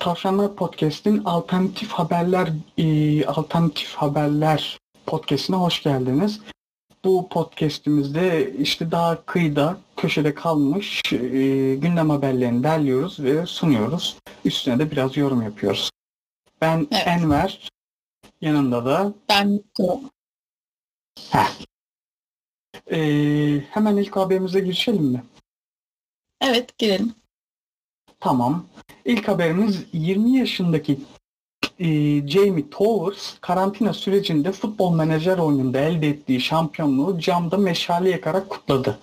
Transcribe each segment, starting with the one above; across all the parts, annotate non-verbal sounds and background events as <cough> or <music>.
Tavşanlar Podcast'in alternatif haberler e, alternatif haberler podcast'ine hoş geldiniz. Bu podcast'imizde işte daha kıyıda, köşede kalmış e, gündem haberlerini derliyoruz ve sunuyoruz. Üstüne de biraz yorum yapıyoruz. Ben Evet. Enver, yanında da Ben e, hemen ilk haberimize girişelim mi? evet girelim. Tamam. İlk haberimiz 20 yaşındaki e, Jamie Towers karantina sürecinde futbol menajer oyununda elde ettiği şampiyonluğu camda meşale yakarak kutladı.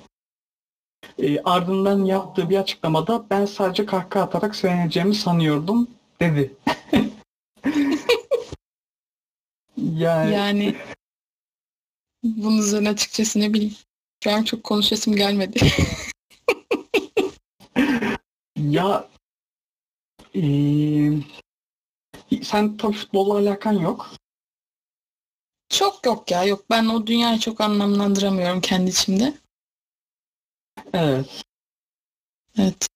E, ardından yaptığı bir açıklamada ben sadece kahkaha atarak sevineceğimi sanıyordum dedi. <laughs> yani, Yani bunun üzerine açıkçası ne bileyim. Şu an çok konuşasım gelmedi. <laughs> ya e, sen tabii futbolla alakan yok. çok yok ya yok. Ben o dünyayı çok anlamlandıramıyorum kendi içimde. Evet. Evet.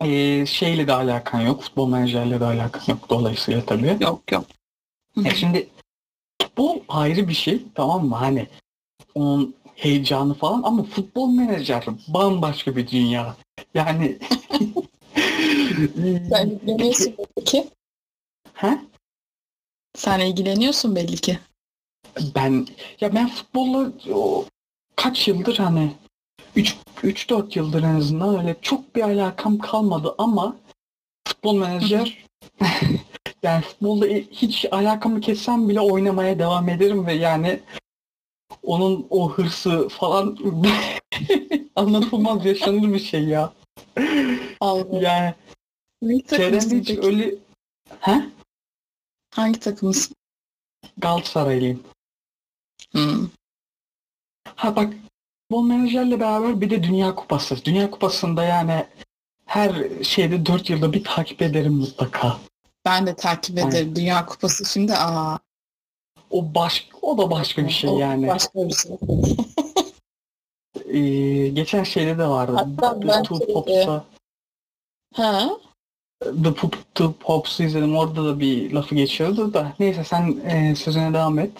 Ee, şeyle de alakan yok. Futbol menajerle de alakan yok dolayısıyla tabii. Yok yok. Ya şimdi futbol ayrı bir şey tamam mı? Hani onun heyecanı falan ama futbol menajer bambaşka bir dünya. Yani <laughs> Sen ilgileniyorsun belli ki. He? Sen ilgileniyorsun belli ki. Ben ya ben futbolla o, kaç yıldır hani 3 3 4 yıldır en azından öyle çok bir alakam kalmadı ama futbol menajer <laughs> yani futbolda hiç alakamı kessem bile oynamaya devam ederim ve yani onun o hırsı falan <laughs> anlatılmaz yaşanır bir şey ya. Yani Hangi çevremde hiç peki? öyle He? Hangi takımısın? Galatasaraylıyım. Hmm. Ha bak futbol menajerle beraber bir de Dünya Kupası. Dünya Kupası'nda yani her şeyde 4 yılda bir takip ederim mutlaka. Ben de takip ederim. Dünya Kupası şimdi aa. O baş o da başka bir şey o yani. Başka bir şey. Ee, geçen şeyde de vardı. Hatta ben Two Pops'ta Ha? The Two, Two Pops'u izledim. Orada da bir lafı geçiyordu da. Neyse sen e, sözüne devam et.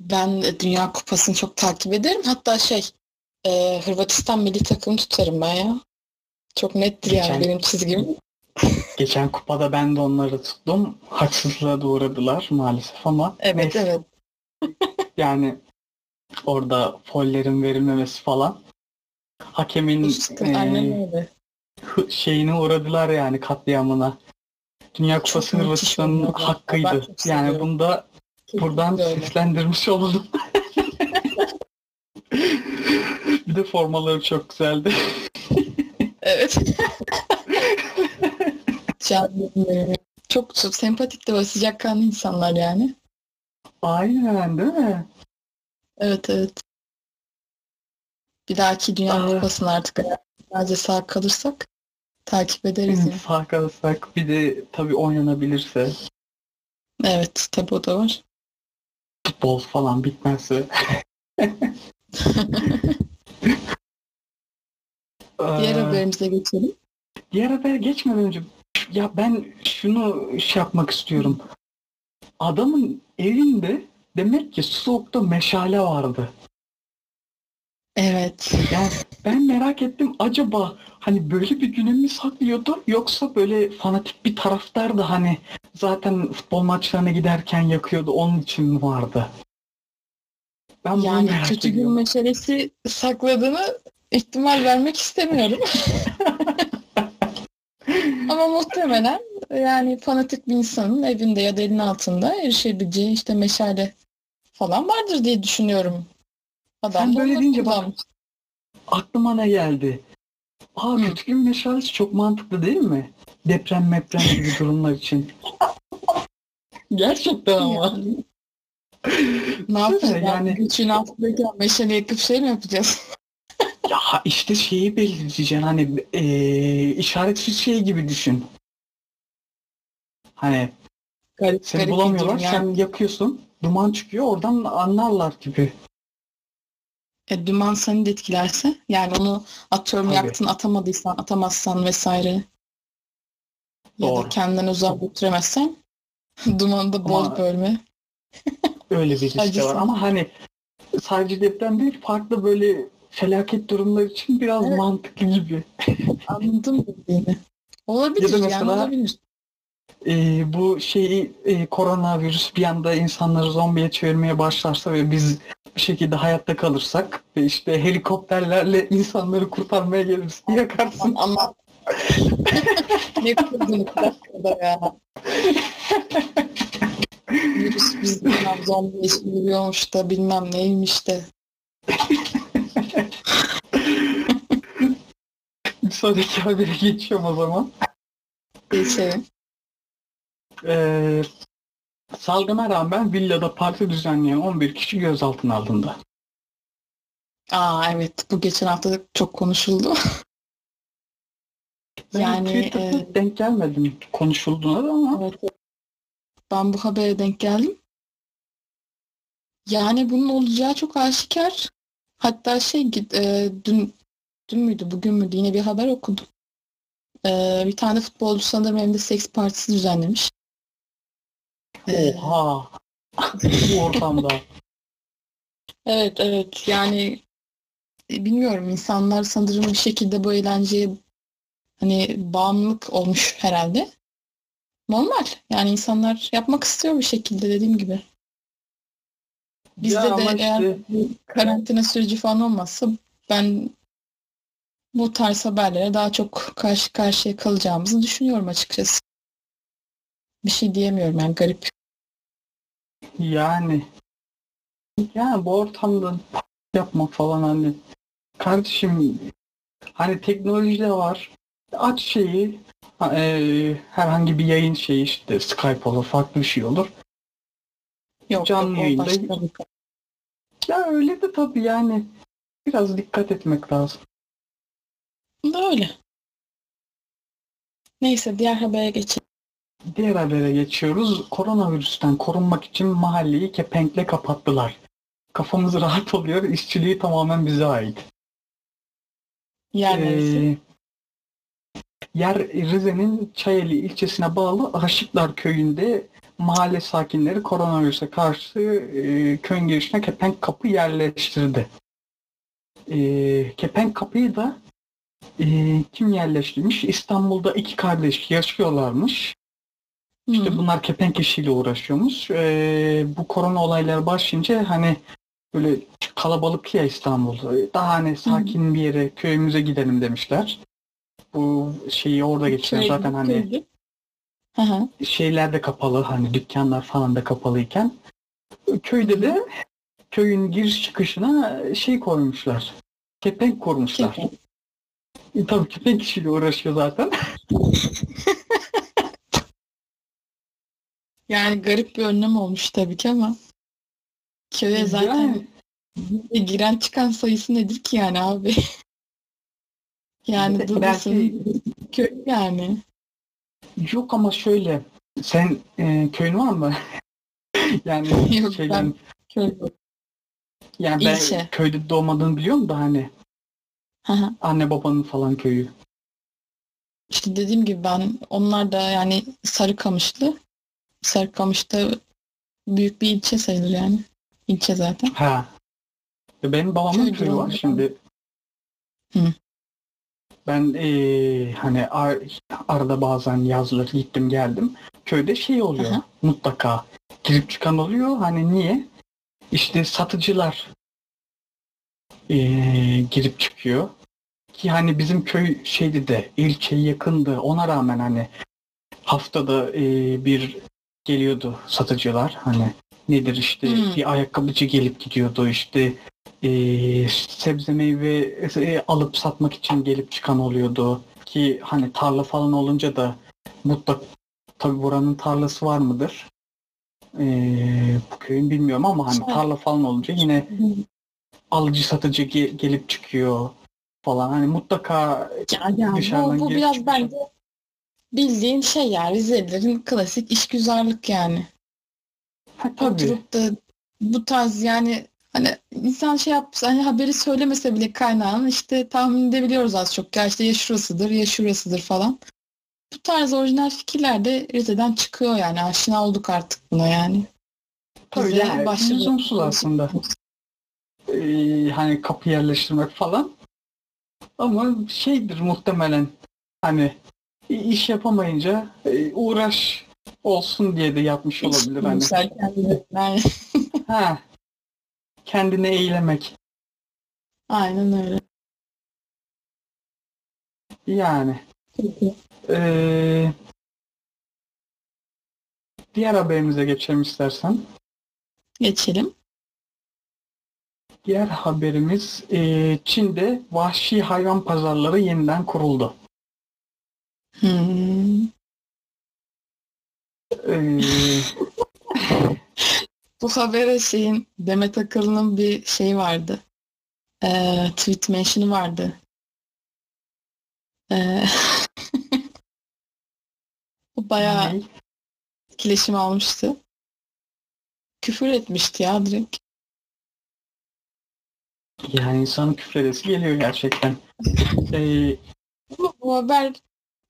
Ben Dünya Kupası'nı çok takip ederim. Hatta şey e, Hırvatistan milli takımı tutarım ben ya. Çok nettir Geçen- yani benim çizgim. <laughs> Geçen kupada ben de onları tuttum. Haksızlığa da uğradılar maalesef ama. Evet neyse. evet. <laughs> Yani orada follerin verilmemesi falan. Hakemin İşte, e, şeyine uğradılar yani katliamına. Dünya Kupası Hırvatistan'ın hakkıydı. Yani seviyorum. bunu da buradan seslendirmiş olalım. <laughs> bir de formaları çok güzeldi. Evet. <laughs> Çok, çok sempatik de ve sıcakkanlı insanlar yani. Aynen değil mi? Evet evet. Bir dahaki Dünya Aa. Kupası'nı artık sadece sağ kalırsak takip ederiz yani. Sağ kalırsak bir de tabii oynanabilirse Evet tabi o da var. futbol falan bitmezse. <laughs> Diğer Ee, haberimize geçelim. Diğer haber geçmeden önce ya ben şunu şey yapmak istiyorum. Adamın elinde demek ki soğukta meşale vardı. Evet. Yani ben merak ettim acaba hani böyle bir güne mi saklıyordu yoksa böyle fanatik bir taraftar da hani zaten futbol maçlarına giderken yakıyordu onun için mi vardı? Ben bunu Yani merak kötü gün ediyorum. meselesi sakladığını ihtimal vermek istemiyorum. <laughs> Ama muhtemelen yani fanatik bir insanın evinde ya da elin altında erişebileceği işte meşale falan vardır diye düşünüyorum. Adam Sen böyle deyince bak-. Aklıma ne geldi? Aa Hı. kötü gün meşalesi çok mantıklı değil mi? Deprem meprem gibi durumlar için. <laughs> Gerçekten ama. Ne yapacağız? yani- Yani güçün altındayken meşale yakıp şey mi yapacağız? <laughs> Ya işte şeyi belirleyeceksin hani eee işaretsiz şey gibi düşün. Hani Garip, seni garip bulamıyorlar yani. sen yakıyorsun duman çıkıyor oradan anlarlar gibi. E, duman seni de etkilerse yani onu atıyorum Tabii. yaktın atamadıysan atamazsan vesaire. Ya Doğru. <laughs> da kendinden uzağa götüremezsen dumanda bol Ama- bölme. Öyle bir <laughs> risk Acısı. var ama hani sadece deprem değil farklı böyle felaket durumlar için biraz Evet. mantıklı gibi. <laughs> Anladım dediğini. Olabilir Ya da yani mesela- olabilir. Ee, bu şeyi e, koronavirüs bir anda insanları zombiye çevirmeye başlarsa ve biz bir şekilde hayatta kalırsak ve işte helikopterlerle insanları kurtarmaya geliriz. Yakarsın. Ama <laughs> ne kurdun dakikada ya. Virüs bizden zombi çeviriyormuş da bilmem neymiş de. <laughs> Bir sonraki habere geçiyorum o zaman. Geçelim. Ee, salgına rağmen villada parti düzenleyen 11 kişi gözaltına alındı. Aa evet bu geçen hafta çok konuşuldu. <laughs> Yani, Twitter'da e, denk gelmedim konuşulduğuna da ama Evet. Ben bu habere denk geldim. Yani bunun olacağı çok aşikar. Hatta şey e, dün dün müydü bugün müydü yine bir haber okudum. E, bir tane futbolcu sanırım hem de seks partisi düzenlemiş. Oha bu ortamda. evet evet yani e, bilmiyorum insanlar sanırım bir şekilde bu eğlenceye hani bağımlılık olmuş herhalde. Normal. Yani insanlar yapmak istiyor bir şekilde dediğim gibi. Bizde Ya de eğer işte- bu karantina süreci falan olmazsa ben bu tarz haberlere daha çok karşı karşıya kalacağımızı düşünüyorum açıkçası. Bir şey diyemiyorum yani garip. Yani yani bu ortamda yapmak falan hani kardeşim hani teknoloji de var. Aç şeyi e, herhangi bir yayın şeyi işte Skype olur farklı bir şey olur. Yok, Canlı yayında- bir- Ya öyle de tabii yani biraz dikkat etmek lazım. Da öyle. Neyse diğer habere geçelim. Diğer habere geçiyoruz. Koronavirüsten korunmak için mahalleyi kepenkle kapattılar. Kafamız <laughs> rahat oluyor. İşçiliği tamamen bize ait. Yer? Ee, yer Rize'nin Çayeli ilçesine bağlı Aşıklar köyünde mahalle sakinleri koronavirüse karşı e, köyün girişine kepenk kapı yerleştirdi. E, kepenk kapıyı da e, kim yerleştirmiş? İstanbul'da iki kardeş yaşıyorlarmış. İşte Hı. bunlar kepenk işiyle uğraşıyormuş. E, bu korona olayları başlayınca hani böyle kalabalık ya İstanbul. Daha hani sakin bir yere köyümüze gidelim demişler. Bu şeyi orada geçiyor zaten hani. Hı hı. şeyler de kapalı hani dükkanlar falan da kapalıyken köyde de köyün giriş çıkışına şey koymuşlar. Kepenk kurmuşlar. Kepenk. E, tabii kepenk işiyle uğraşıyor zaten. <laughs> Yani garip bir önlem olmuş tabii ki ama köye zaten giren çıkan sayısı nedir ki yani abi? <laughs> yani Belki- buradasın köy yani. yok ama şöyle sen e, köyün var mı? <laughs> yani <laughs> Yok, şeyden, ben köy. yani ben İlçe. köyde doğmadığını biliyorum da hani anne babanın falan köyü. İşte dediğim gibi ben onlar da yani Sarıkamışlı. Sarıkamış'ta büyük bir ilçe sayılır yani. İlçe zaten. Ha. E, Benim babamın Köy köyü var şimdi. Hı. Ben eee, hani ar- arada bazen yazları gittim geldim. Köyde şey oluyor Aha. mutlaka. Girip çıkan oluyor. Hani niye? İşte satıcılar eee, girip çıkıyor. Ki hani bizim köy şeydi de ilçeye yakındı. Ona rağmen hani haftada eee, bir geliyordu satıcılar. Hani nedir işte Hmm. bir ayakkabıcı gelip gidiyordu işte eee, sebze meyve e, alıp satmak için gelip çıkan oluyordu ki hani tarla falan olunca da mutlak tabi buranın tarlası var mıdır? Eee, bu köyün bilmiyorum ama hani tarla falan olunca yine alıcı satıcı ge- gelip çıkıyor falan hani mutlaka Ya, yani Dışarıdan bu, bu biraz bence bildiğin şey ya Rizelilerin klasik işgüzarlık yani. tabii Oturup da bu tarz yani hani insan şey yapsa hani haberi söylemese bile kaynağın işte tahmin edebiliyoruz az çok. Ya işte ya şurasıdır ya şurasıdır falan. bu tarz orijinal fikirler de Rize'den çıkıyor yani. Aşina olduk artık buna yani. Tabii Bize yani başlı- lüzumsuz aslında. Ee, hani kapı yerleştirmek falan. Ama şeydir muhtemelen hani iş yapamayınca e, uğraş olsun diye de yapmış olabilir hani. Güzel kendine. Yani, <laughs> Ha. Kendine eğlemek. aynen öyle. Yani. Ee, diğer haberimize geçelim istersen. Geçelim. Diğer haberimiz e, Çin'de vahşi hayvan pazarları yeniden kuruldu. Hmm. Ee, Bu habere şeyin Demet Akıl'ın bir şey vardı. Ee, tweet mention'ı vardı. Ee, <laughs> bu bayağı ne? etkileşim almıştı. Küfür etmişti ya direkt. Yani insanın küfredesi geliyor gerçekten. <laughs> Ee, Bu, bu haber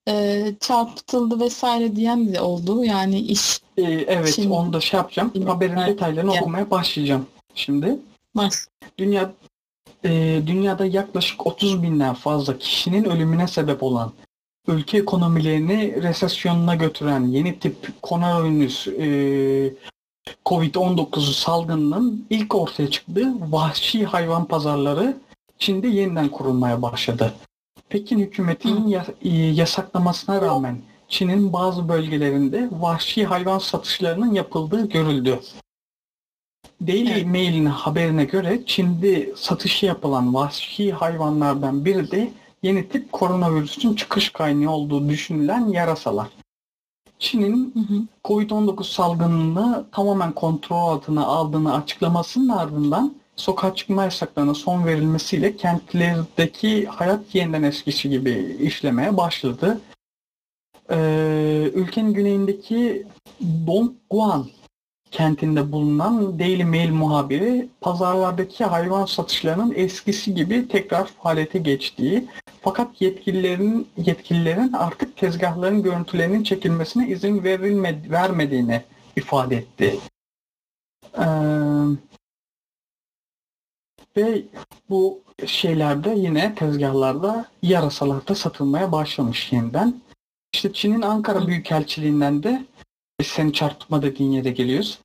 e, çarpıtıldı vesaire diyen de oldu. Yani iş e, evet Şimdi- onu da şey yapacağım. Şimdi- Haberin Evet, detaylarını yani. okumaya başlayacağım. Şimdi var. dünya e, dünyada yaklaşık 30 binden fazla kişinin ölümüne sebep olan ülke ekonomilerini resesyonuna götüren yeni tip koronavirüs e, Covid-19 salgınının ilk ortaya çıktığı vahşi hayvan pazarları Çin'de yeniden kurulmaya başladı. Pekin hükümetinin ya- e, yasaklamasına rağmen Çin'in bazı bölgelerinde vahşi hayvan satışlarının yapıldığı görüldü. Daily Evet. Mail'in haberine göre Çin'de satışı yapılan vahşi hayvanlardan biri de yeni tip koronavirüsün çıkış kaynağı olduğu düşünülen yarasalar. Çin'in Hı hı. Covid-19 salgınını tamamen kontrol altına aldığını açıklamasının ardından sokağa çıkma yasaklarına son verilmesiyle kentlerdeki hayat yeniden eskisi gibi işlemeye başladı. Ee, ülkenin güneyindeki Dongguan kentinde bulunan Daily Mail muhabiri pazarlardaki hayvan satışlarının eskisi gibi tekrar faaliyete geçtiği fakat yetkililerin yetkililerin artık tezgahların görüntülerinin çekilmesine izin verilmedi, vermediğini ifade etti. Ee, ve bu şeylerde yine tezgahlarda yarasalarda satılmaya başlamış yeniden. İşte Çin'in Ankara Büyükelçiliğinden de seni çarpıtma dediğin yere geliyoruz.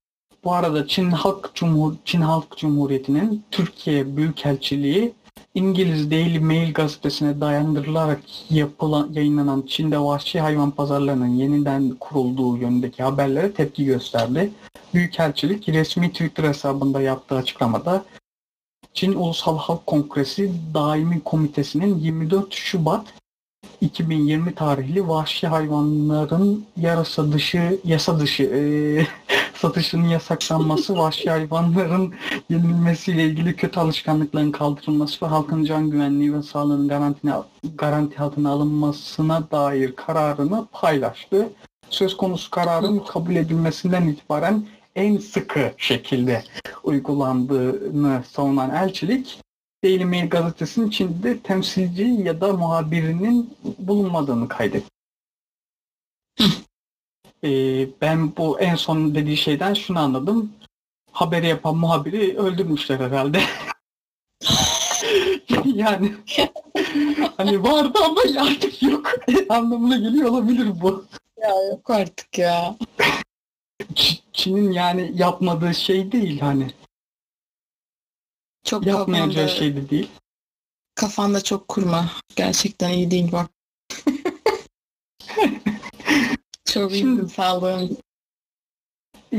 Bu arada Çin Halk Cumhur Çin Halk Cumhuriyeti'nin Türkiye Büyükelçiliği İngiliz Daily Mail gazetesine dayandırılarak yapılan, yayınlanan Çin'de vahşi hayvan pazarlarının yeniden kurulduğu yönündeki haberlere tepki gösterdi. Büyükelçilik resmi Twitter hesabında yaptığı açıklamada Çin Ulusal Halk Kongresi Daimi Komitesi'nin 24 Şubat 2020 tarihli vahşi hayvanların yarasa dışı, yasa dışı eee, <laughs> satışının yasaklanması, vahşi hayvanların yenilmesiyle ilgili kötü alışkanlıkların kaldırılması ve halkın can güvenliği ve sağlığının garantine, garanti altına alınmasına dair kararını paylaştı. Söz konusu kararın kabul edilmesinden itibaren en sıkı şekilde uygulandığını savunan elçilik Daily Mail gazetesinin Çin'de temsilci ya da muhabirinin bulunmadığını kaydetti. <clears throat> Ee, ben bu en son dediği şeyden şunu anladım. Haberi yapan muhabiri öldürmüşler herhalde. <laughs> yani <laughs> hani vardı ama artık yok <laughs> anlamına geliyor olabilir bu. Ya yok artık ya. Çin'in yani yapmadığı şey değil hani. Çok Yapmayacağı kafanda, şey de değil. kafanda çok kurma. Gerçekten iyi değil bak. <laughs> çok iyi Şimdi- sağlığın. Ee,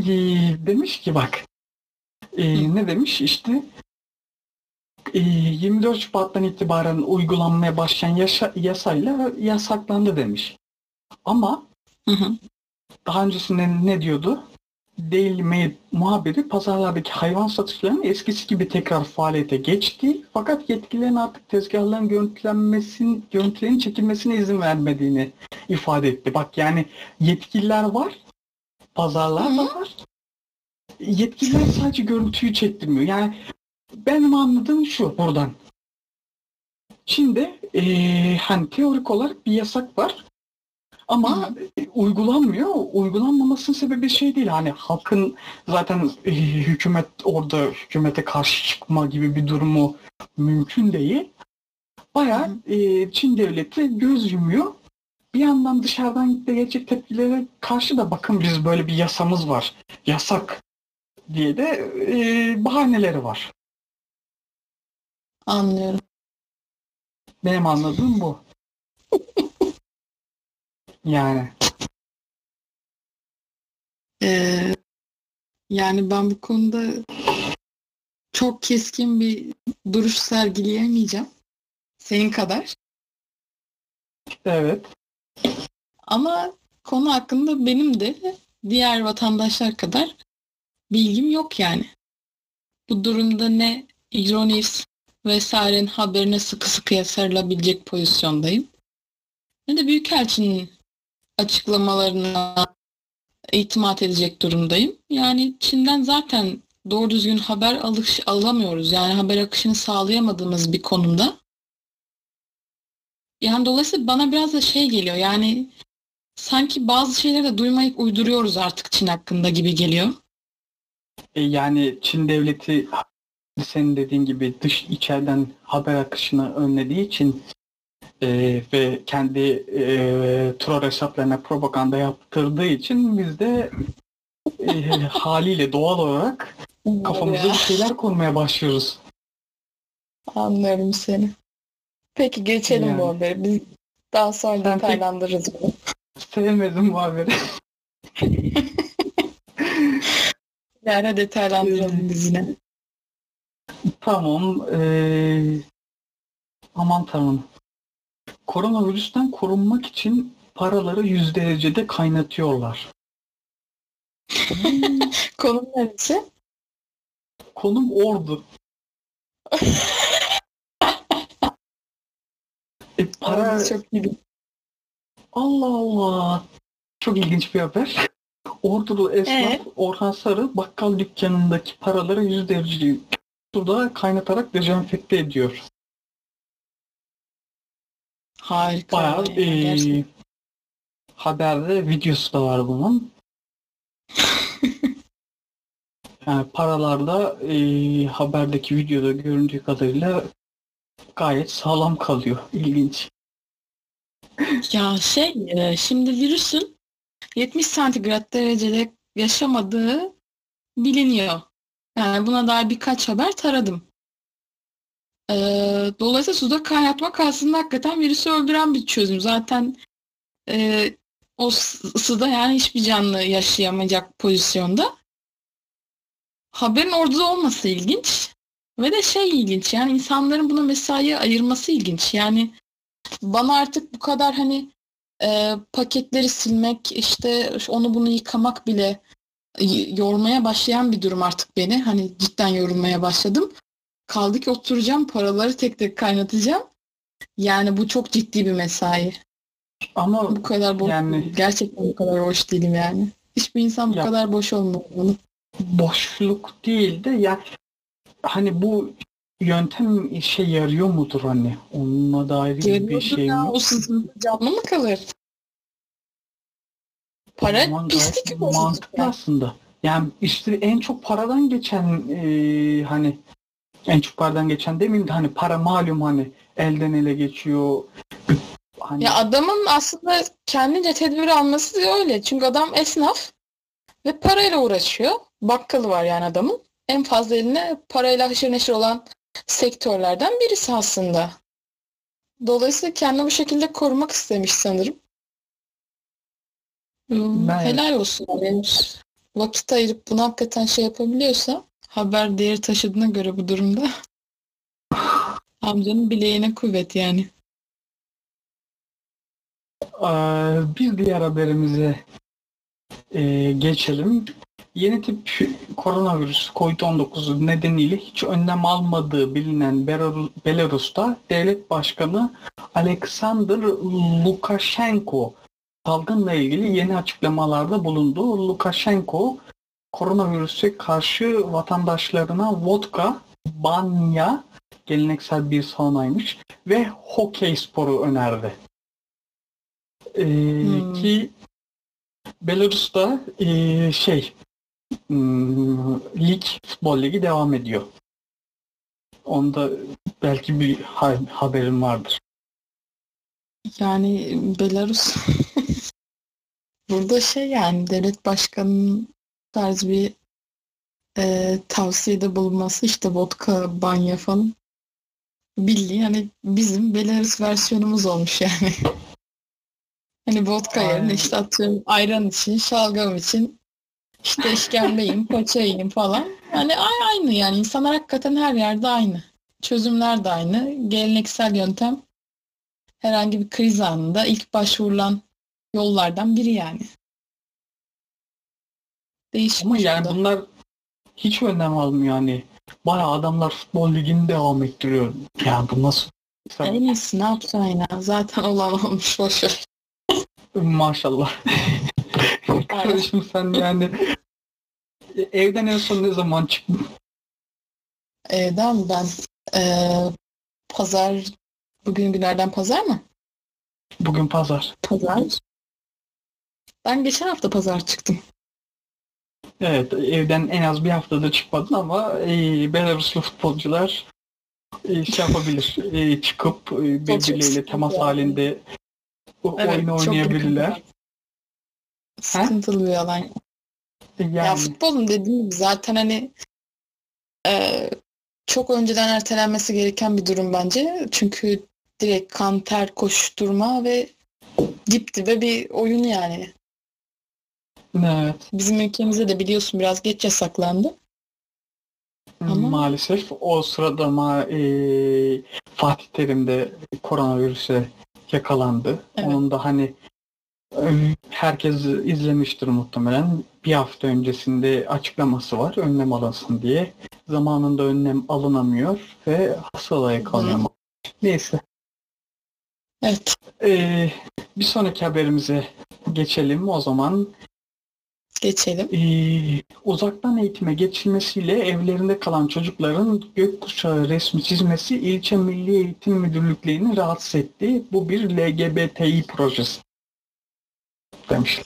demiş ki bak ee, ne demiş işte ee, 24 Şubat'tan itibaren uygulanmaya başlayan yasa, yasayla yasaklandı demiş. Ama Hı hı. Daha öncesinde ne diyordu? Daily Mail muhabiri pazarlardaki hayvan satışlarının eskisi gibi tekrar faaliyete geçti. Fakat yetkililerin artık tezgahların görüntülenmesin, görüntülerin çekilmesine izin vermediğini ifade etti. Bak yani yetkililer var, pazarlar da Hı. var. Yetkililer sadece görüntüyü çektirmiyor. Yani benim anladığım şu buradan. Şimdi eee, hani teorik olarak bir yasak var. Ama e, uygulanmıyor. Uygulanmamasının sebebi şey değil. Hani halkın zaten e, hükümet orada hükümete karşı çıkma gibi bir durumu mümkün değil. Bayağı e, Çin devleti göz yumuyor. Bir yandan dışarıdan gelecek tepkilere karşı da bakın biz böyle bir yasamız var. Yasak diye de e, bahaneleri var. Anlıyorum. Benim anladığım bu. <laughs> Yani Ee, yani ben bu konuda çok keskin bir duruş sergileyemeyeceğim. Senin kadar. evet. Ama konu hakkında benim de diğer vatandaşlar kadar bilgim yok yani. Bu durumda ne Euronews vesairenin haberine sıkı sıkıya sarılabilecek pozisyondayım. Ne de Büyükelçinin açıklamalarına itimat edecek durumdayım. Yani Çin'den zaten doğru düzgün haber alış alamıyoruz. Yani haber akışını sağlayamadığımız bir konumda. Yani dolayısıyla bana biraz da şey geliyor. Yani sanki bazı şeyleri de duymayıp uyduruyoruz artık Çin hakkında gibi geliyor. E, yani Çin devleti senin dediğin gibi dış içeriden haber akışını önlediği için e, ve kendi e, troll hesaplarına propaganda yaptırdığı için biz de e, haliyle doğal olarak kafamıza bir şeyler kurmaya başlıyoruz. Anlıyorum seni. Peki geçelim Yani. bu haberi. Biz daha sonra pek- detaylandırırız bunu. Sevmedim bu haberi. <laughs> Yani detaylandıralım biz yine. Tamam. e, aman tanrım. Koronavirüsten korunmak için paraları yüz derecede kaynatıyorlar. <laughs> Konum neresi? Konum ordu. <laughs> E, para Para çok iyi. Allah Allah. Çok ilginç bir haber. Ordulu esnaf Ee? Orhan Sarı bakkal dükkanındaki paraları yüz derece suda kaynatarak dezenfekte ediyor. Harika. Bayağı yani, e, haberde videosu da var bunun. <laughs> Yani paralarda e, haberdeki videoda göründüğü kadarıyla gayet sağlam kalıyor. İlginç. Ya şey e, şimdi virüsün 70 santigrat derecede yaşamadığı biliniyor. Yani buna dair birkaç haber taradım. Ee, dolayısıyla suda kaynatmak aslında hakikaten virüsü öldüren bir çözüm. Zaten e, o ısıda yani hiçbir canlı yaşayamayacak pozisyonda. Haberin orada olması ilginç. Ve de şey ilginç yani insanların buna mesai ayırması ilginç. Yani bana artık bu kadar hani e, paketleri silmek işte onu bunu yıkamak bile yormaya başlayan bir durum artık beni. Hani cidden yorulmaya başladım. Kaldı ki oturacağım paraları tek tek kaynatacağım. Yani bu çok ciddi bir mesai. Ama Bu kadar boş Yani-. Gerçekten bu kadar boş değilim yani. Hiçbir insan bu Ya- kadar boş olmamalı. boşluk değil de ya hani bu yöntem işe yarıyor mudur hani? Onunla dair bir Yarıyordur şey ya, mi? o sızıntı canlı mı kalır? Para Aman pislik mantıklı yani. aslında. Yani işte en çok paradan geçen e, hani en çok paradan geçen demeyeyim de hani para malum hani elden ele geçiyor. Hani Ya adamın aslında kendince tedbir alması da öyle. Çünkü adam esnaf ve parayla uğraşıyor. Bakkalı var yani adamın. En fazla eline parayla haşır neşir olan sektörlerden birisi aslında. Dolayısıyla kendini bu şekilde korumak istemiş sanırım. Hmm, Ben- Helal olsun. Yani vakit ayırıp bunu hakikaten şey yapabiliyorsa haber değeri taşıdığına göre bu durumda <laughs> amcanın bileğine kuvvet yani. Ee, bir diğer haberimize e, geçelim. Yeni tip koronavirüs COVID-19 nedeniyle hiç önlem almadığı bilinen Belarus- Belarus'ta devlet başkanı Alexander Lukashenko salgınla ilgili yeni açıklamalarda bulundu. Lukashenko koronavirüse karşı vatandaşlarına vodka, banya, geleneksel bir saunaymış ve hokey sporu önerdi. Ee, Hmm. Ki Belarus'ta ee, şey hmm, lig, futbol ligi devam ediyor. Onda belki bir ha- haberin vardır. Yani Belarus <laughs> burada şey yani devlet başkanının tarz bir e, tavsiyede bulunması işte vodka banya falan bildiğin hani bizim Belarus versiyonumuz olmuş yani. <laughs> Hani vodka Aynen. yerine işte atıyorum ayran için, şalgam için işte işkembe yiyeyim, <laughs> poğaça yiyeyim falan. Hani aynı yani insanlar hakikaten her yerde aynı. Çözümler de aynı. Geleneksel yöntem herhangi bir kriz anında ilk başvurulan yollardan biri yani. Değişik Ama yani bunlar hiç önlem almıyor yani. Bayağı adamlar futbol ligini devam ettiriyor. Ya bu nasıl? En iyisi ne yapacaksın ya? Zaten olan olmuş boşver. Maşallah. <laughs> Kardeşim sen yani evden en son ne zaman çıktın? Evden ben eee, pazar bugün günlerden pazar mı? Bugün pazar. Pazar. Ben geçen hafta pazar çıktım. Evet evden en az bir haftada çıkmadın ama e, Belaruslu futbolcular e, şey yapabilir. E, çıkıp e, birbirleriyle temas yani. halinde o- Evet, oyun çok oynayabilirler. Sıkıntılı bir alan. Yani Ya futbolun dediğim gibi zaten hani e, çok önceden ertelenmesi gereken bir durum bence. Çünkü direkt kan ter koşturma ve dip dibe bir oyun yani. Evet, Bizim ülkemizde de biliyorsun biraz geç yasaklandı. Ama- maalesef o sırada ma, e, Fatih Terim de koronavirüse yakalandı. Evet. Onun da hani e, herkes izlemiştir muhtemelen. Bir hafta öncesinde açıklaması var önlem alınsın diye. Zamanında önlem alınamıyor ve hastalığa yakalanıyor. Neyse. Evet. Ee, bir sonraki haberimize geçelim o zaman. Geçelim. Ee, uzaktan eğitime geçilmesiyle evlerinde kalan çocukların gökkuşağı resmi çizmesi ilçe milli eğitim müdürlüklerini rahatsız etti. Bu bir LGBTİ projesi. Demiş.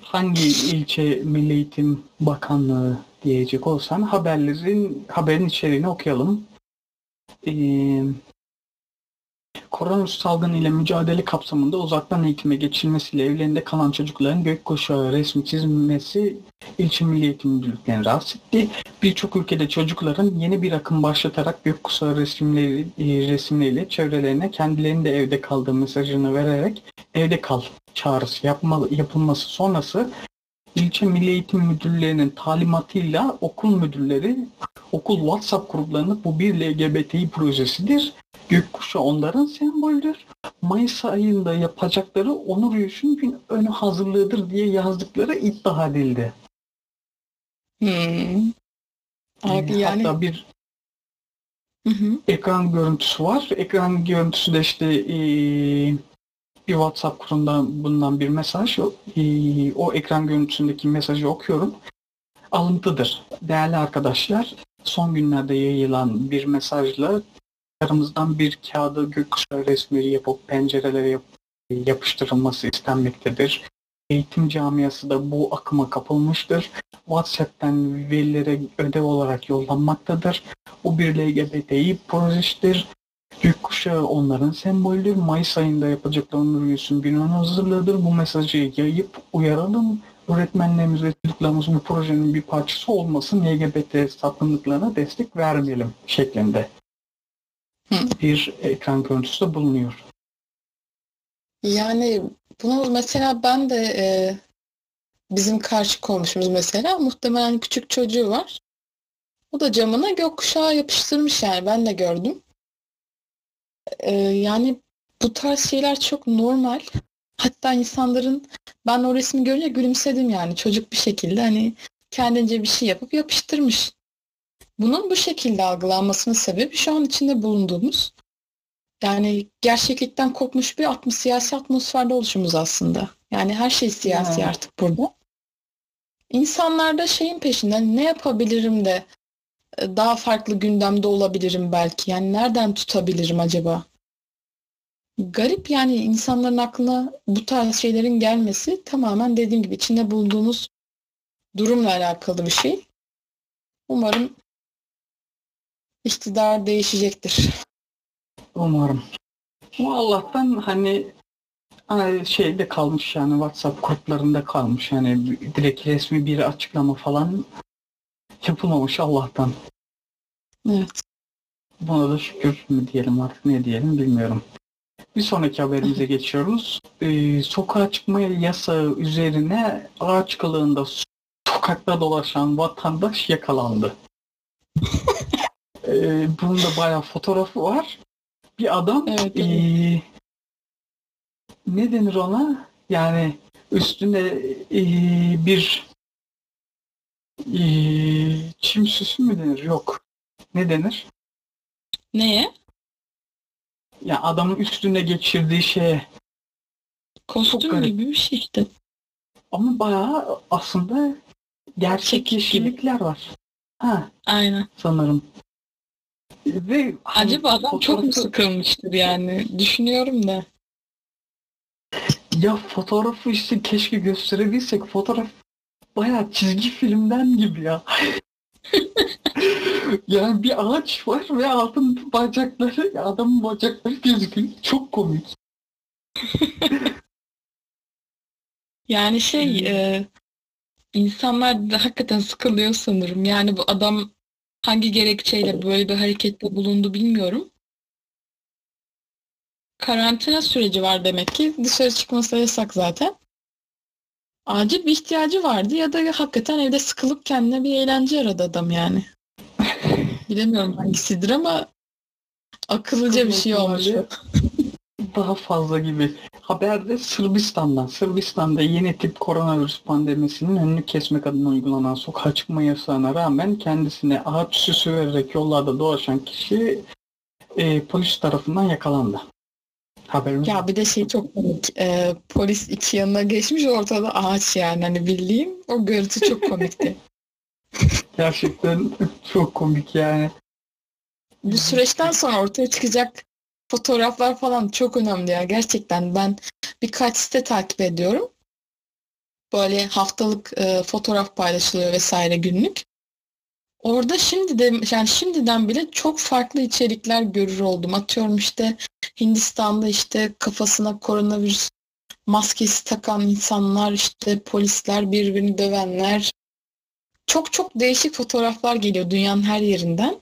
Hangi ilçe milli eğitim bakanlığı diyecek olsan haberlerin haberin içeriğini okuyalım. Ee, Koronavirüs salgını ile mücadele kapsamında uzaktan eğitime geçilmesiyle evlerinde kalan çocukların gökkuşağı resmi çizmesi ilçe milli eğitim müdürlüklerini rahatsız etti. Birçok ülkede çocukların yeni bir akım başlatarak gökkuşağı resimleri, e, resimleriyle çevrelerine kendilerinin de evde kaldığı mesajını vererek evde kal çağrısı yapma, yapılması sonrası ilçe milli eğitim müdürlerinin talimatıyla okul müdürleri okul WhatsApp gruplarını bu bir LGBTİ projesidir. Gökkuşağı onların sembolüdür. Mayıs ayında yapacakları onur yürüyüşün gün önü hazırlığıdır diye yazdıkları iddia edildi. Hmm. Abi yani Hatta bir Hı hı. ekran görüntüsü var. Ekran görüntüsü de işte eee, bir WhatsApp grubundan bulunan bir mesaj. O, eee, o ekran görüntüsündeki mesajı okuyorum. Alıntıdır. Değerli arkadaşlar, son günlerde yayılan bir mesajla aramızdan bir kağıda gökkuşağı resmi yapıp pencerelere yap- yapıştırılması istenmektedir. Eğitim camiası da bu akıma kapılmıştır. WhatsApp'tan velilere ödev olarak yollanmaktadır. Bu bir LGBTİ projesidir. Gökkuşağı onların sembolüdür. Mayıs ayında yapacakları onur yürüyüşün günün hazırlığıdır. Bu mesajı yayıp uyaralım. Öğretmenlerimiz ve çocuklarımız bu projenin bir parçası olmasın. LGBT sapkınlıklarına destek vermeyelim şeklinde Hı. bir ekran görüntüsü de bulunuyor. Yani bunu mesela ben de e, bizim karşı komşumuz mesela muhtemelen küçük çocuğu var. O da camına gökkuşağı yapıştırmış yani ben de gördüm. E, yani bu tarz şeyler çok normal. Hatta insanların ben o resmi görünce gülümsedim yani çocuk bir şekilde hani kendince bir şey yapıp yapıştırmış. Bunun bu şekilde algılanmasının sebebi şu an içinde bulunduğumuz yani gerçeklikten kopmuş bir atmos siyasi atmosferde oluşumuz aslında. Yani her şey siyasi Yani. artık burada. İnsanlar da şeyin peşinden ne yapabilirim de e, daha farklı gündemde olabilirim belki. Yani nereden tutabilirim acaba? garip yani insanların aklına bu tarz şeylerin gelmesi tamamen dediğim gibi içinde bulunduğumuz durumla alakalı bir şey. Umarım iktidar değişecektir. Umarım. Ama Allah'tan hani şeyde kalmış yani WhatsApp gruplarında kalmış yani direkt resmi bir açıklama falan yapılmamış Allah'tan. Evet. Buna da şükür mü diyelim artık ne diyelim bilmiyorum. Bir sonraki haberimize <laughs> geçiyoruz. Ee, sokağa çıkma yasağı üzerine ağaç kılığında sokakta dolaşan vatandaş yakalandı. <laughs> ee, bunun da bayağı fotoğrafı var. Bir adam Evet, evet. ee, ne denir ona? Yani üstüne ee, bir ee, çim süsü mü denir? Yok. Ne denir? Neye? Ya adamın üstüne geçirdiği şeye Kostüm gibi bir şey işte. ama bayağı aslında gerçek yeşillikler var. Ha Aynen. sanırım. Ve hani Acaba adam çok mu fotoğrafı- sıkılmıştır yani? Düşünüyorum da. Ya fotoğrafı işte keşke gösterebilsek. Fotoğraf bayağı çizgi filmden gibi ya. <laughs> yani bir ağaç var ve altın bacakları, adamın bacakları gözüküyor. Çok komik. <laughs> Yani şey Hmm. e, insanlar da hakikaten sıkılıyor sanırım. Yani bu adam hangi gerekçeyle böyle bir harekette bulundu bilmiyorum. Karantina süreci var demek ki. Dışarı çıkması yasak zaten. Acil bir ihtiyacı vardı ya da hakikaten evde sıkılıp kendine bir eğlence aradı adam yani. Bilemiyorum hangisidir ama akıllıca bir şey olmuş. Daha fazla gibi. Haberde Sırbistan'dan. Sırbistan'da yeni tip koronavirüs pandemisinin önünü kesmek adına uygulanan sokağa çıkma yasağına rağmen kendisine ağaç süsü vererek yollarda dolaşan kişi e, polis tarafından yakalandı. Haberimiz Ya bir de şey çok komik. Ee, polis iki yanına geçmiş ortada ağaç yani hani bildiğim o görüntü çok komikti. <laughs> <laughs> Gerçekten çok komik yani. Bu süreçten sonra ortaya çıkacak fotoğraflar falan çok önemli ya. Gerçekten ben birkaç site takip ediyorum. Böyle haftalık e, fotoğraf paylaşılıyor vesaire günlük. Orada şimdi de yani şimdiden bile çok farklı içerikler görür oldum. Atıyorum işte Hindistan'da işte kafasına koronavirüs maskesi takan insanlar, işte polisler birbirini dövenler. Çok çok değişik fotoğraflar geliyor dünyanın her yerinden.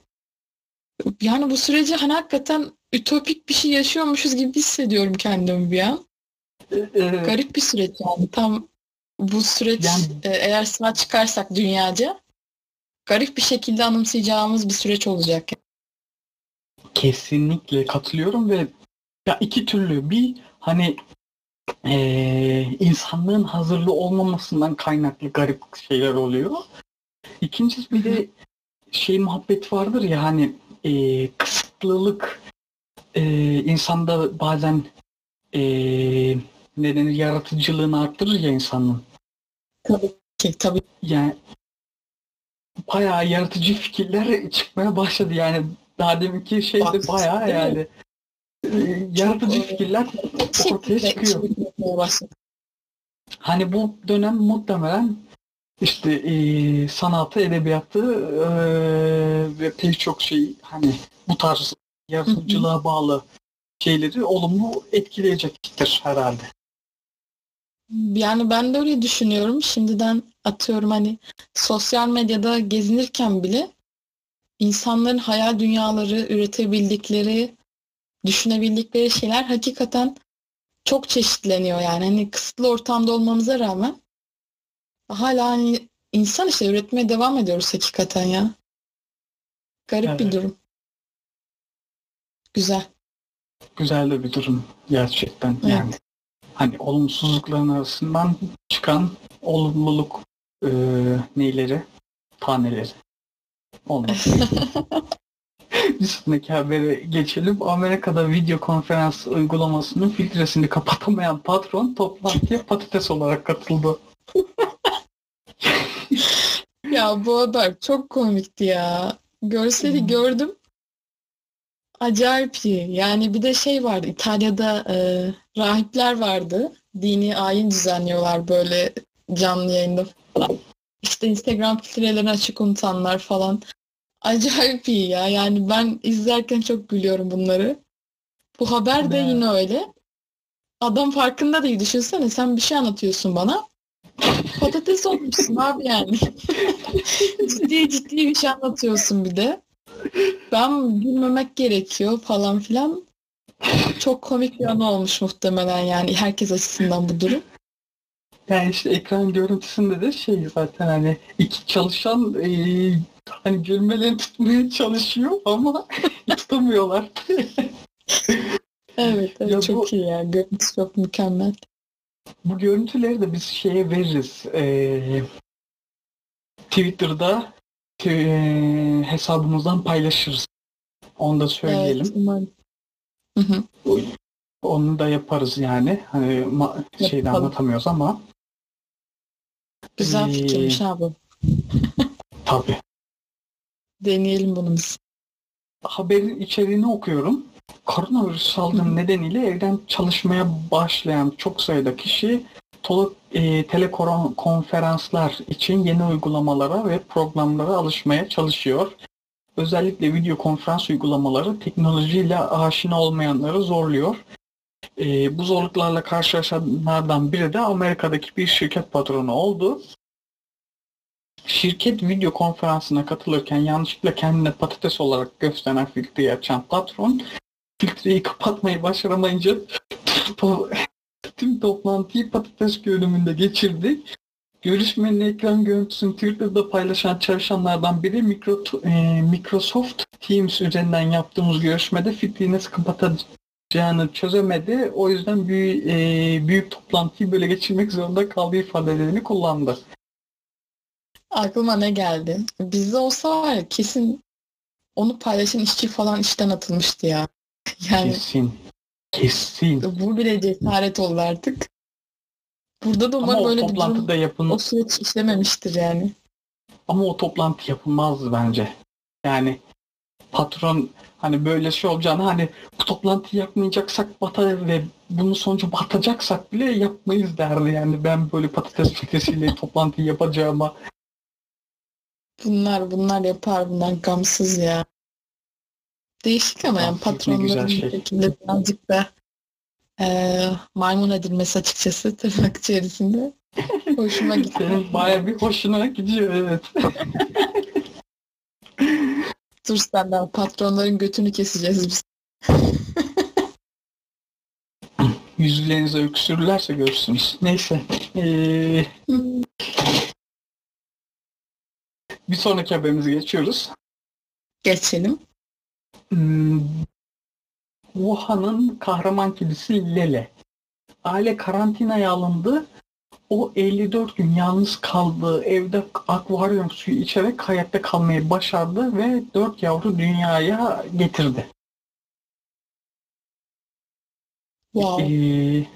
Yani bu süreci hani hakikaten ütopik bir şey yaşıyormuşuz gibi hissediyorum kendimi bir an. E, e, Garip bir süreç yani. Tam bu süreç Yani- e, eğer sınava çıkarsak dünyaca garip bir şekilde anımsayacağımız bir süreç olacak. Kesinlikle katılıyorum ve ya iki türlü bir hani eee, insanlığın hazırlı olmamasından kaynaklı garip şeyler oluyor. İkincisi bir de şey muhabbet vardır ya hani eee, kısıtlılık eee, insanda bazen eee ne denir yaratıcılığını arttırır ya insanın. Ki, tabii Yani bayağı yaratıcı fikirler çıkmaya başladı yani daha deminki şey de Haklısın, bayağı değil mi? yani e, yaratıcı e, fikirler ortaya çıkıyor. Hani bu dönem muhtemelen işte e, sanatı, edebiyatı e, ve pek çok şey hani bu tarz yaratıcılığa bağlı şeyleri olumlu etkileyecektir herhalde. Yani ben de öyle düşünüyorum. Şimdiden atıyorum hani sosyal medyada gezinirken bile insanların hayal dünyaları, üretebildikleri, düşünebildikleri şeyler hakikaten çok çeşitleniyor yani. Hani kısıtlı ortamda olmamıza rağmen hala hani insan işte üretmeye devam ediyoruz hakikaten ya. Garip bir Evet. durum. Güzel. Güzel de bir durum gerçekten yani. Evet. Hani olumsuzlukların arasından çıkan olumluluk e, neyleri? Taneleri. Olmaz. <laughs> Bir sonraki habere geçelim. Amerika'da video konferans uygulamasının filtresini kapatamayan patron toplantıya patates olarak katıldı. <laughs> Ya bu haber çok komikti ya. Görseli Hmm. gördüm. Acayip iyi. Yani bir de şey vardı. İtalya'da e, rahipler vardı. Dini ayin düzenliyorlar böyle canlı yayında falan. İşte Instagram filtrelerini açık unutanlar falan. Acayip iyi ya. Yani ben izlerken çok gülüyorum bunları. Bu haber de yine öyle. Adam farkında değil. Düşünsene sen bir şey anlatıyorsun bana. Patates olmuşsun abi yani. <laughs> ciddi ciddi bir şey anlatıyorsun bir de. Ben gülmemek gerekiyor falan filan. Çok komik bir an olmuş muhtemelen yani herkes açısından bu durum. Yani işte ekran görüntüsünde de şey zaten hani iki çalışan e, hani gülmelerini tutmaya çalışıyor ama <laughs> tutamıyorlar. Evet, evet Ya çok bu- iyi ya. Görüntüsü çok mükemmel. Bu görüntüleri de biz şeye veririz. E, Twitter'da hesabımızdan paylaşırız. Onu da söyleyelim. Evet, umarım. Hı hı. Onu da yaparız yani. Hani ma- şeyde anlatamıyoruz ama. Güzel Ee, fikirmiş abi. <laughs> Tabii. Deneyelim bunu biz. haberin içeriğini okuyorum. Koronavirüs salgını nedeniyle evden çalışmaya başlayan çok sayıda kişi e, telekonferanslar için yeni uygulamalara ve programlara alışmaya çalışıyor. Özellikle video konferans uygulamaları teknolojiyle aşina olmayanları zorluyor. E, bu zorluklarla karşılaşanlardan biri de Amerika'daki bir şirket patronu oldu. Şirket video konferansına katılırken yanlışlıkla kendine patates olarak gösteren filtreyi açan patron filtreyi kapatmayı başaramayınca <laughs> tüm toplantıyı patates görünümünde geçirdi. Görüşmenin ekran görüntüsünü Twitter'da paylaşan çalışanlardan biri e, Microsoft Teams üzerinden yaptığımız görüşmede filtreyi nasıl kapatacağını çözemedi. O yüzden büyük, büyük toplantıyı böyle geçirmek zorunda kaldığı ifadelerini kullandı. Aklıma ne geldi? Bizde olsa var ya kesin onu paylaşan işçi falan işten atılmıştı ya. <laughs> Yani Kesin. Kesin. bu bile cesaret oldu artık. Burada da Ama umarım o böyle bir durum toplantıda yapın o süreç işlememiştir yani. ama o toplantı yapılmazdı bence. Yani patron hani böyle şey olacağını hani bu toplantıyı yapmayacaksak batar ve bunun sonucu batacaksak bile yapmayız derdi yani ben böyle patates filtresiyle <laughs> toplantıyı yapacağıma Bunlar bunlar yapar bunlar gamsız ya. Değişik ama yani patronların şey. bir şekilde birazcık da eee, maymun edilmesi açıkçası <laughs> tırnak içerisinde. <laughs> Hoşuma gitti. senin baya bir hoşuna gidiyor evet. <laughs> Dur senden patronların götünü keseceğiz biz. Yüzlerinize öksürürlerse görürsünüz. Neyse. Ee, bir sonraki haberimize geçiyoruz. Geçelim. Hmm, Wuhan'ın kahraman kedisi Lele. Aile karantinaya alındı. O 54 gün yalnız kaldı. Evde akvaryum suyu içerek hayatta kalmayı başardı ve 4 yavru dünyaya getirdi. Wow. Ee,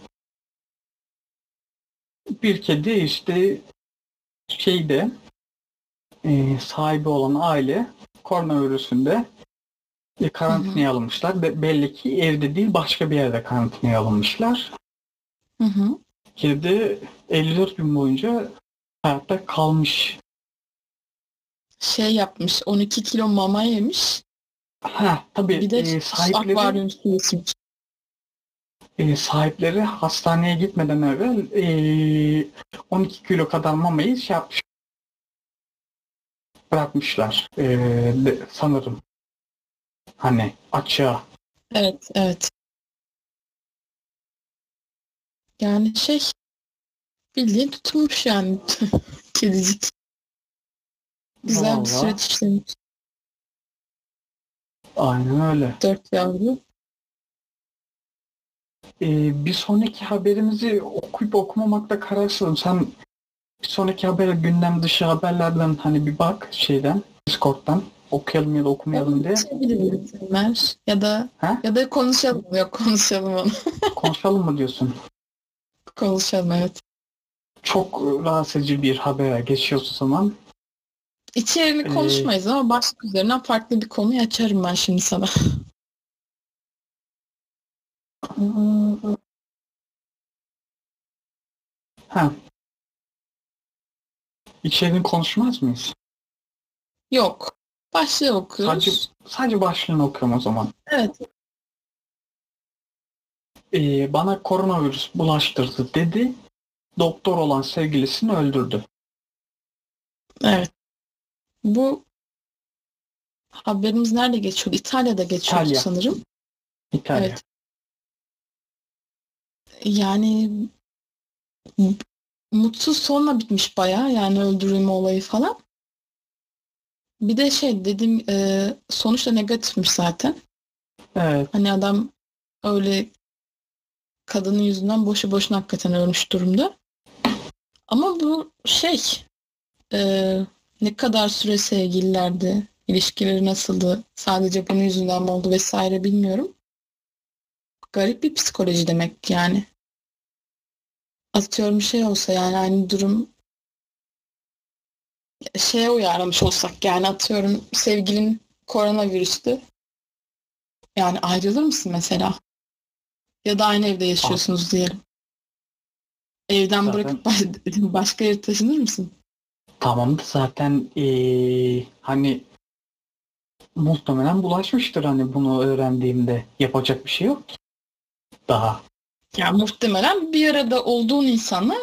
bir kedi işte şeyde e, sahibi olan aile koronavirüsünde karantinaya alınmışlar. Be- belli ki evde değil başka bir yerde karantinaya alınmışlar. Hı hı. Kedi 54 gün boyunca hayatta kalmış. Şey yapmış 12 kilo mama yemiş. Ha tabii Bir de e, sahipleri, akvaryum suyu içmiş. e, sahipleri hastaneye gitmeden evvel e, 12 kilo kadar mamayı şey yapmış. Bırakmışlar. E, de- sanırım. Hani açığa. Evet, evet. Yani şey bildiğin tutulmuş yani <laughs> kedicik. Güzel bir Vallahi. süreç işlemiş. Aynen öyle. Dört yavru. E, bir sonraki haberimizi okuyup okumamakta kararsızım. Sen bir sonraki habere gündem dışı haberlerden hani bir bak şeyden Discord'dan okuyalım ya da okumayalım diye. Konuşabiliriz. Ya da Ha? ya da konuşalım. Yok konuşalım onu. <laughs> Konuşalım mı diyorsun? konuşalım evet. Çok rahatsız edici bir habere geçiyoruz o zaman. İçeriğini Ee, konuşmayız ama başlık üzerinden farklı bir konuyu açarım ben şimdi sana. <laughs> Ha. İçeriğini konuşmaz mıyız? Yok. Başlığı okuyoruz. Sadece, sadece başlığını okuyorum o zaman. Evet. Ee, bana koronavirüs bulaştırdı dedi. Doktor olan sevgilisini öldürdü. Evet. Bu haberimiz nerede geçiyordu? İtalya'da geçiyordu İtalya. sanırım. İtalya. Evet. Yani mutsuz sonla bitmiş bayağı yani öldürülme olayı falan. Bir de şey dedim e, sonuçta negatifmiş zaten. Evet. Hani adam öyle kadının yüzünden boşu boşuna hakikaten ölmüş durumda. Ama bu şey e, ne kadar süre sevgililerdi, ilişkileri nasıldı, sadece bunun yüzünden mi oldu vesaire bilmiyorum. Garip bir psikoloji demek yani. Atıyorum şey olsa yani aynı durum şeye uyarlamış olsak yani atıyorum sevgilin koronavirüstü. Yani ayrılır mısın mesela? Ya da aynı evde yaşıyorsunuz diyelim. Evden Zaten- bırakıp baş- başka yere taşınır mısın? Tamam da zaten ee, hani muhtemelen bulaşmıştır hani bunu öğrendiğimde. Yapacak bir şey yok ki. Daha. Ya muhtemelen bir arada olduğun insana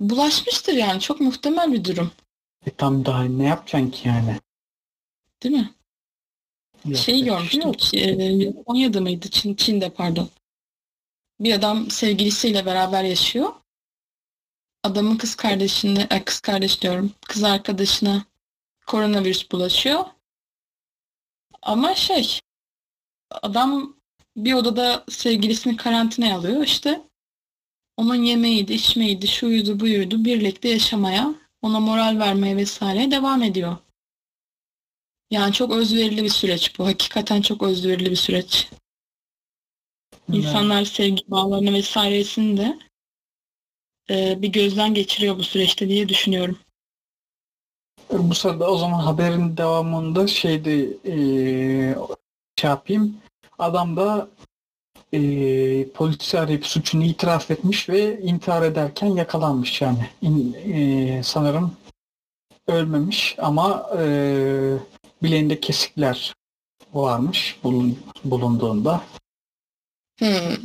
bulaşmıştır yani. Çok muhtemel bir durum. E tam daha ne yapacaksın ki yani? Değil mi? Yapacak Şeyi şey görmüştüm. yok. ki, e, Japonya'da mıydı? Çin, Çin'de pardon. Bir adam sevgilisiyle beraber yaşıyor. Adamın kız kardeşine, e, kız kardeş diyorum, kız arkadaşına koronavirüs bulaşıyor. Ama şey, adam bir odada sevgilisini karantinaya alıyor. İşte onun yemeğiydi, içmeydi, şuydu, buyuydu, birlikte yaşamaya, ona moral vermeye vesaire devam ediyor. Yani çok özverili bir süreç bu. Hakikaten çok özverili bir süreç. İnsanlar sevgi bağlarını vesairesini de e, bir gözden geçiriyor bu süreçte diye düşünüyorum. Bu sırada o zaman haberin devamında şeyde eee şey yapayım. Adam da eee polisi arayıp suçunu itiraf etmiş ve intihar ederken yakalanmış yani. İn- eee, sanırım ölmemiş ama eee bileğinde kesikler varmış bulun, bulunduğunda. Hmm.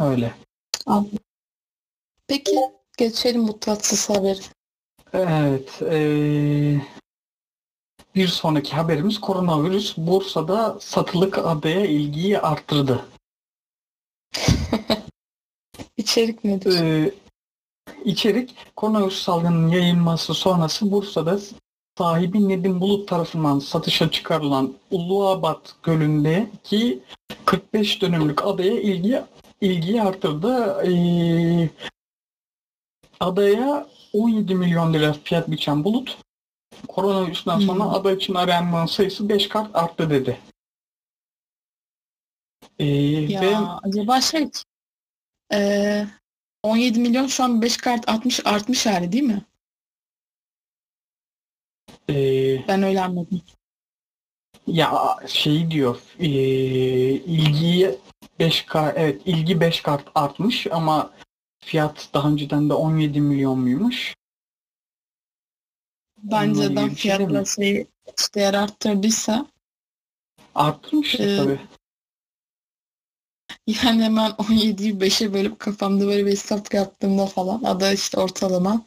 Öyle. Peki geçelim bu tatsız haberi. Evet. eee, bir sonraki haberimiz koronavirüs Bursa'da satılık adaya ilgiyi arttırdı. <laughs> İçerik nedir? Ee, içerik koronavirüs salgının yayılması sonrası Bursa'da sahibi Nedim Bulut tarafından satışa çıkarılan Uluabat Gölü'ndeki 45 dönümlük adaya ilgi ilgiyi arttırdı. Ee, adaya 17 milyon lira fiyat biçen Bulut koronavirüsten sonra Hmm. ada için arayanların sayısı 5 kat arttı dedi. Ee, Ya ve acaba şey e, 17 milyon şu an 5 kart artmış artmış hali değil mi? ee, Ben öyle anladım. Ya şey diyor e, ilgiyi 5K evet ilgi 5 kart artmış ama fiyat daha önceden de 17 milyon muymuş? Bence adam şey değil fiyatla mi? şeyi işte yer arttırdıysa Artmış Ee, tabii. yani hemen <laughs> 17'yi 5'e bölüp kafamda böyle bir hesap yaptığımda falan ada işte ortalama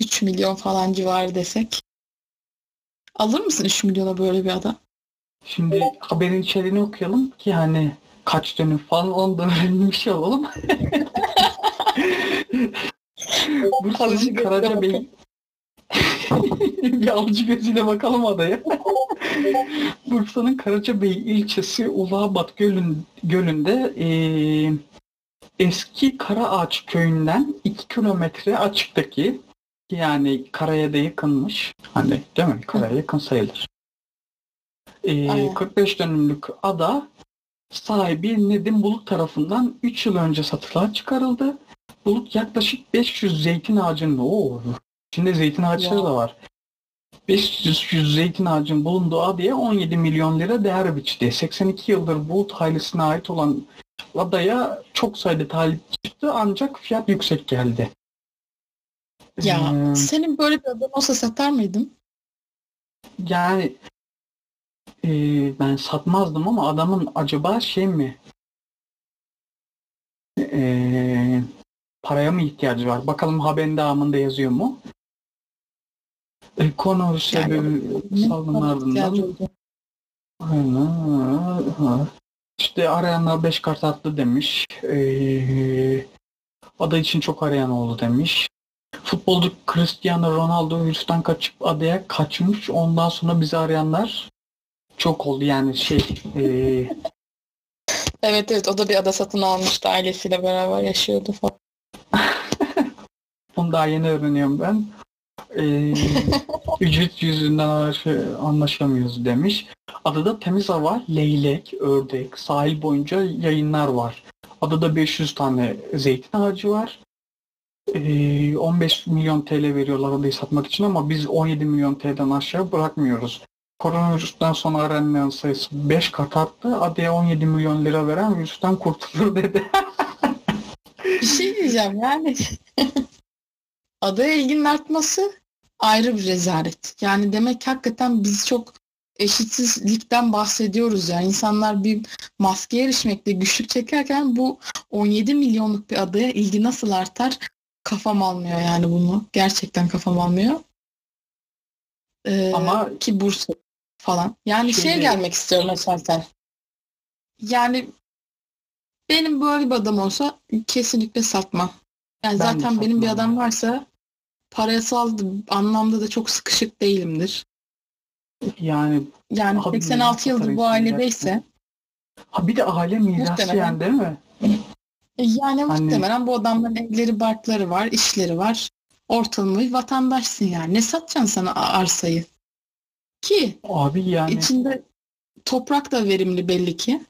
3 milyon falan civarı desek. Alır mısın 3 milyona böyle bir ada? Şimdi haberin içeriğini okuyalım ki hani kaç dönüm falan onu da öğrenmiş olalım. <laughs> Bursa'nın Karacabey. <laughs> bir alıcı gözüyle bakalım adaya. <laughs> Bursa'nın Karacabey ilçesi Uluabat Gölün, Gölü'nde eee, eski Karaağaç köyünden 2 kilometre açıktaki yani karaya da yakınmış. Hani değil mi? Karaya yakın sayılır. Aynen. 45 dönümlük ada sahibi Nedim Bulut tarafından 3 yıl önce satılığa çıkarıldı. Bulut yaklaşık 500 zeytin ağacının o içinde zeytin ağaçları Wow. da var. 500 yüz zeytin ağacının bulunduğu adaya 17 milyon lira değer biçti. 82 yıldır Bulut ailesine ait olan adaya çok sayıda talip çıktı ancak fiyat yüksek geldi. Ya Ee, senin böyle bir adam olsa satar mıydın? yani e, ben satmazdım ama adamın acaba şey mi e, paraya mı ihtiyacı var? Bakalım haberin devamında yazıyor mu? E, konu sebebi salgın ardından oldu. Aynen. İşte arayanlar 5 kart attı demiş. Ee, ada için çok arayan oldu demiş. Futbolcu Cristiano Ronaldo virüsten kaçıp adaya kaçmış. Ondan sonra bizi arayanlar çok oldu. Yani şey ee, <laughs> Evet evet o da bir ada satın almıştı ailesiyle beraber yaşıyordu falan. <laughs> onu daha yeni öğreniyorum ben. Ee, <laughs> ücret yüzünden anlaş- anlaşamıyoruz demiş. Adada temiz hava, leylek, ördek, sahil boyunca yayınlar var. Adada 500 tane zeytin ağacı var. Ee, 15 milyon TL veriyorlar adayı satmak için ama biz 17 milyon TL'den aşağı bırakmıyoruz. Koronavirüsten sonra arananların sayısı 5 kat arttı. Adaya 17 milyon lira veren virüsten kurtulur dedi. <laughs> Bir şey diyeceğim yani. <laughs> Adaya ilginin artması ayrı bir rezalet. Yani demek ki hakikaten biz çok eşitsizlikten bahsediyoruz ya. İnsanlar bir maskeye erişmekte güçlük çekerken bu 17 milyonluk bir adaya ilgi nasıl artar? Kafam almıyor yani bunu. Gerçekten kafam almıyor. Ee, Ama ki Bursa falan. Yani şeye Şimdi- gelmek istiyorum esasen. Yani benim böyle bir adam olsa kesinlikle satmam. Yani Ben zaten benim bir adam yani. varsa parasal anlamda da çok sıkışık değilimdir. yani Yani Abi 86 neden yıldır bu ailedeyse ha bir de aile mirası yani değil mi? e, yani Hani- muhtemelen bu adamların evleri, barkları var, işleri var. Ortalama bir vatandaşsın yani. Ne satacaksın sana arsayı? Ki Abi yani içinde toprak da verimli belli ki.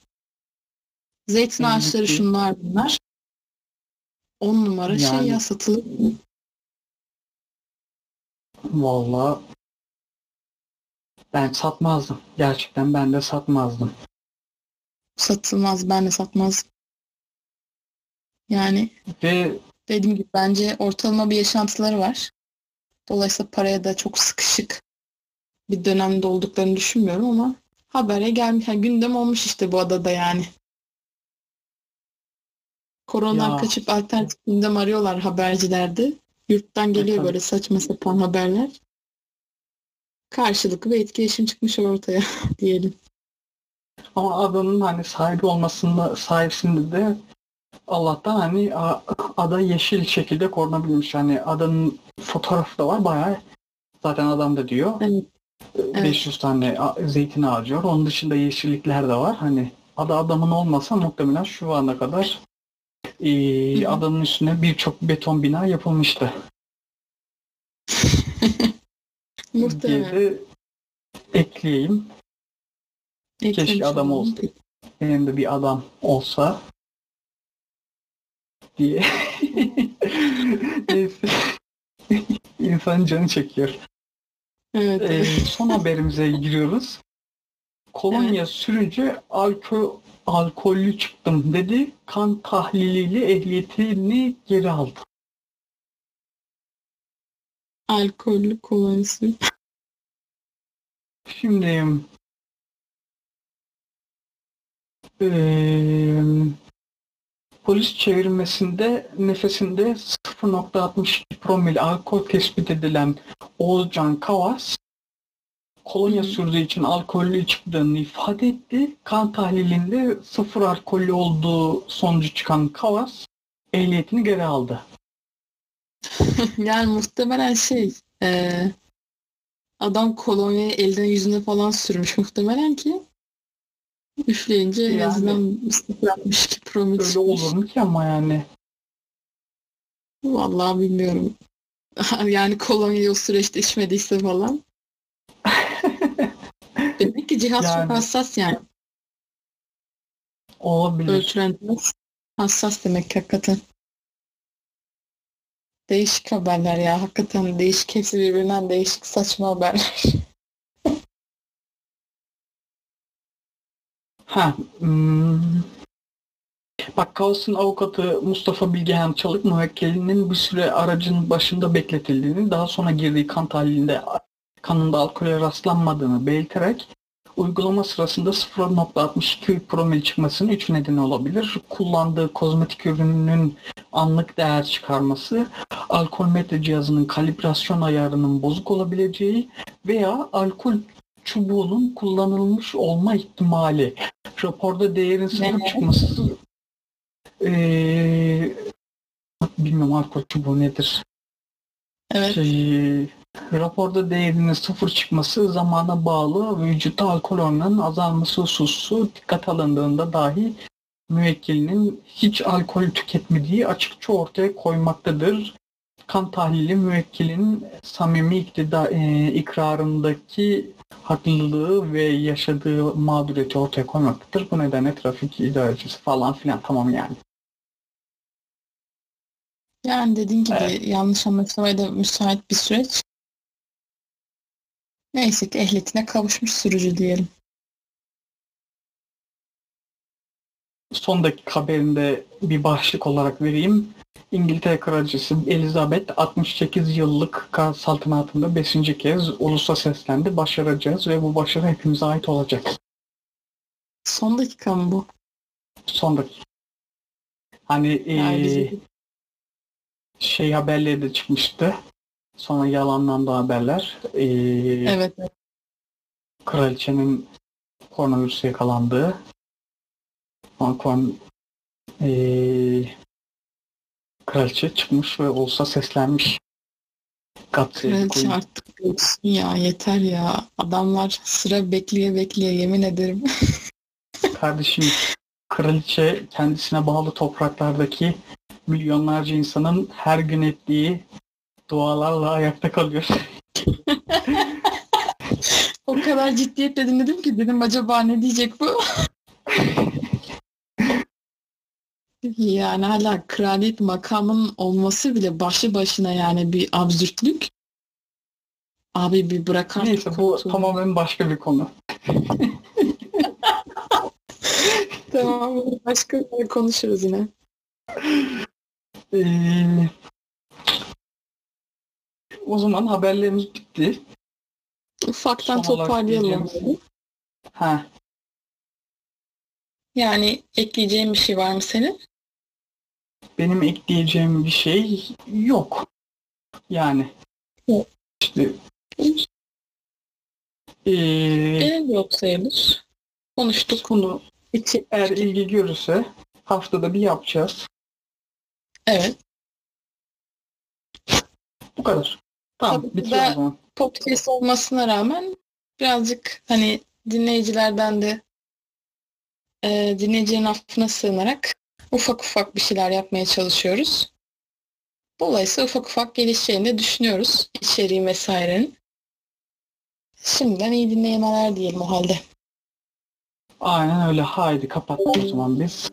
Zeytin ağaçları şunlar bunlar. 10 numara şey Yani- ya satılıp Vallahi ben satmazdım. Gerçekten ben de satmazdım. satılmaz. Ben de satmaz. Yani Ve dediğim gibi bence ortalama bir yaşantıları var. Dolayısıyla paraya da çok sıkışık bir dönemde olduklarını düşünmüyorum ama habere gelmiş. Yani gündem olmuş işte bu adada yani. Koronadan Ya. kaçıp alternatif gündem arıyorlar habercilerde. Yurttan geliyor tabii. böyle saçma sapan haberler. Karşılıklı bir etkileşim çıkmış ortaya <laughs> diyelim. ama adanın hani sahibi olmasında sayesinde de Allah'tan hani ada yeşil şekilde korunabilmiş. Hani adanın fotoğrafı da var bayağı. Zaten adam da diyor. Evet. e, 500 tane zeytin ağacı var. Onun dışında yeşillikler de var. Hani ada adamın olmasa muhtemelen şu ana kadar e, adanın üstüne birçok beton bina yapılmıştı. diye <laughs> Muhtemelen. de ekleyeyim. Eklemiş keşke adam olsa. Benim de bir adam olsa diye. <laughs> Neyse. İnsan canı çekiyor. Evet. Ee, evet. son haberimize giriyoruz. Kolonya sürünce alkol alkollü çıktım dedi. Kan tahliliyle ehliyetini geri aldı. Alkollü kolonisi. Şimdi eee, polis çevirmesinde nefesinde 0.62 promil alkol tespit edilen Oğuzcan Kavas kolonya sürdüğü için alkollü çıktığını ifade etti. Kan tahlilinde sıfır alkollü olduğu sonucu çıkan Kavas ehliyetini geri aldı. <laughs> Yani muhtemelen şey eee, adam kolonyayı eline yüzüne falan sürmüş muhtemelen ki üfleyince en Yani- azından 0.62 promil Öyle olur mu ki ama yani. Vallahi bilmiyorum. <laughs> Yani kolonyayı o süreçte içmediyse falan. Ki cihaz Yani. çok hassas yani. Olabilir. Ölçülen hassas demek ki hakikaten. Değişik haberler ya. Hakikaten değişik. Hepsi birbirinden değişik saçma haberler. <laughs> Ha, hmm. Bak Kaos'un avukatı Mustafa Bilgehan Çalık müvekkilinin bir süre aracın başında bekletildiğini, daha sonra girdiği kan tahlilinde kanında alkole rastlanmadığını belirterek uygulama sırasında 0.62 promil çıkmasının üç nedeni olabilir. Kullandığı kozmetik ürününün anlık değer çıkarması, alkol metre cihazının kalibrasyon ayarının bozuk olabileceği veya alkol çubuğunun kullanılmış olma ihtimali. Raporda değerin sıfır Ne? çıkması ee, bilmiyorum alkol çubuğu nedir? Evet. Şey, raporda değerinin sıfır çıkması zamana bağlı vücutta alkol oranının azalması hususu dikkat alındığında dahi müvekkilinin hiç alkol tüketmediği açıkça ortaya koymaktadır. Kan tahlili müvekkilin samimi iktida, e, ikrarındaki haklılığı ve yaşadığı mağduriyeti ortaya koymaktadır. Bu nedenle trafik idarecisi falan filan tamam yani. Yani dediğin gibi Evet. yanlış anlaşılmaya da müsait bir süreç. Neyse ki ehliyetine kavuşmuş sürücü diyelim. son dakika haberinde bir başlık olarak vereyim. İngiltere Kraliçesi Elizabeth 68 yıllık saltanatında 5. kez ulusa seslendi. Başaracağız ve bu başarı hepimize ait olacak. Son dakika mı bu? Son dakika. Hani Yani bizi- şey haberleri de çıkmıştı. Sonra yalanlandı haberler. Eee, Evet. kraliçenin koronavirüse yakalandığı Hong Kong eee, kraliçe çıkmış ve olsa seslenmiş. Kraliçe Queen. artık ölsün ya yeter ya. Adamlar sıra bekleye bekleye yemin ederim. <laughs> Kardeşim kraliçe kendisine bağlı topraklardaki milyonlarca insanın her gün ettiği dualarla ayakta kalıyor. <laughs> o kadar ciddiyetle dinledim ki dedim acaba ne diyecek bu? <laughs> Yani hala kraliyet makamının olması bile başlı başına yani bir absürtlük. Abi bir bırak artık Neyse bu koltuğu. tamamen başka bir konu. <laughs> Tamam başka bir konuşuruz yine. Ee, o zaman haberlerimiz bitti. Ufaktan Son olarak toparlayalım. diyeceğim- Ha, Yani ekleyeceğin bir şey var mı senin? benim ekleyeceğim bir şey yok. Yani Yok. işte ee, Benim de yok sayılır. Konuştuk. bunu İçi, eğer ilgi görürse haftada bir yapacağız. evet. Bu kadar. Tamam Tabii bitiyor o zaman. podcast olmasına rağmen birazcık hani dinleyicilerden de e, dinleyicinin affına sığınarak ufak ufak bir şeyler yapmaya çalışıyoruz. Dolayısıyla ufak ufak gelişeceğini de düşünüyoruz içeriğin vesairenin. Şimdiden iyi dinlemeler diyelim o halde. Aynen öyle. Haydi kapattık o zaman biz.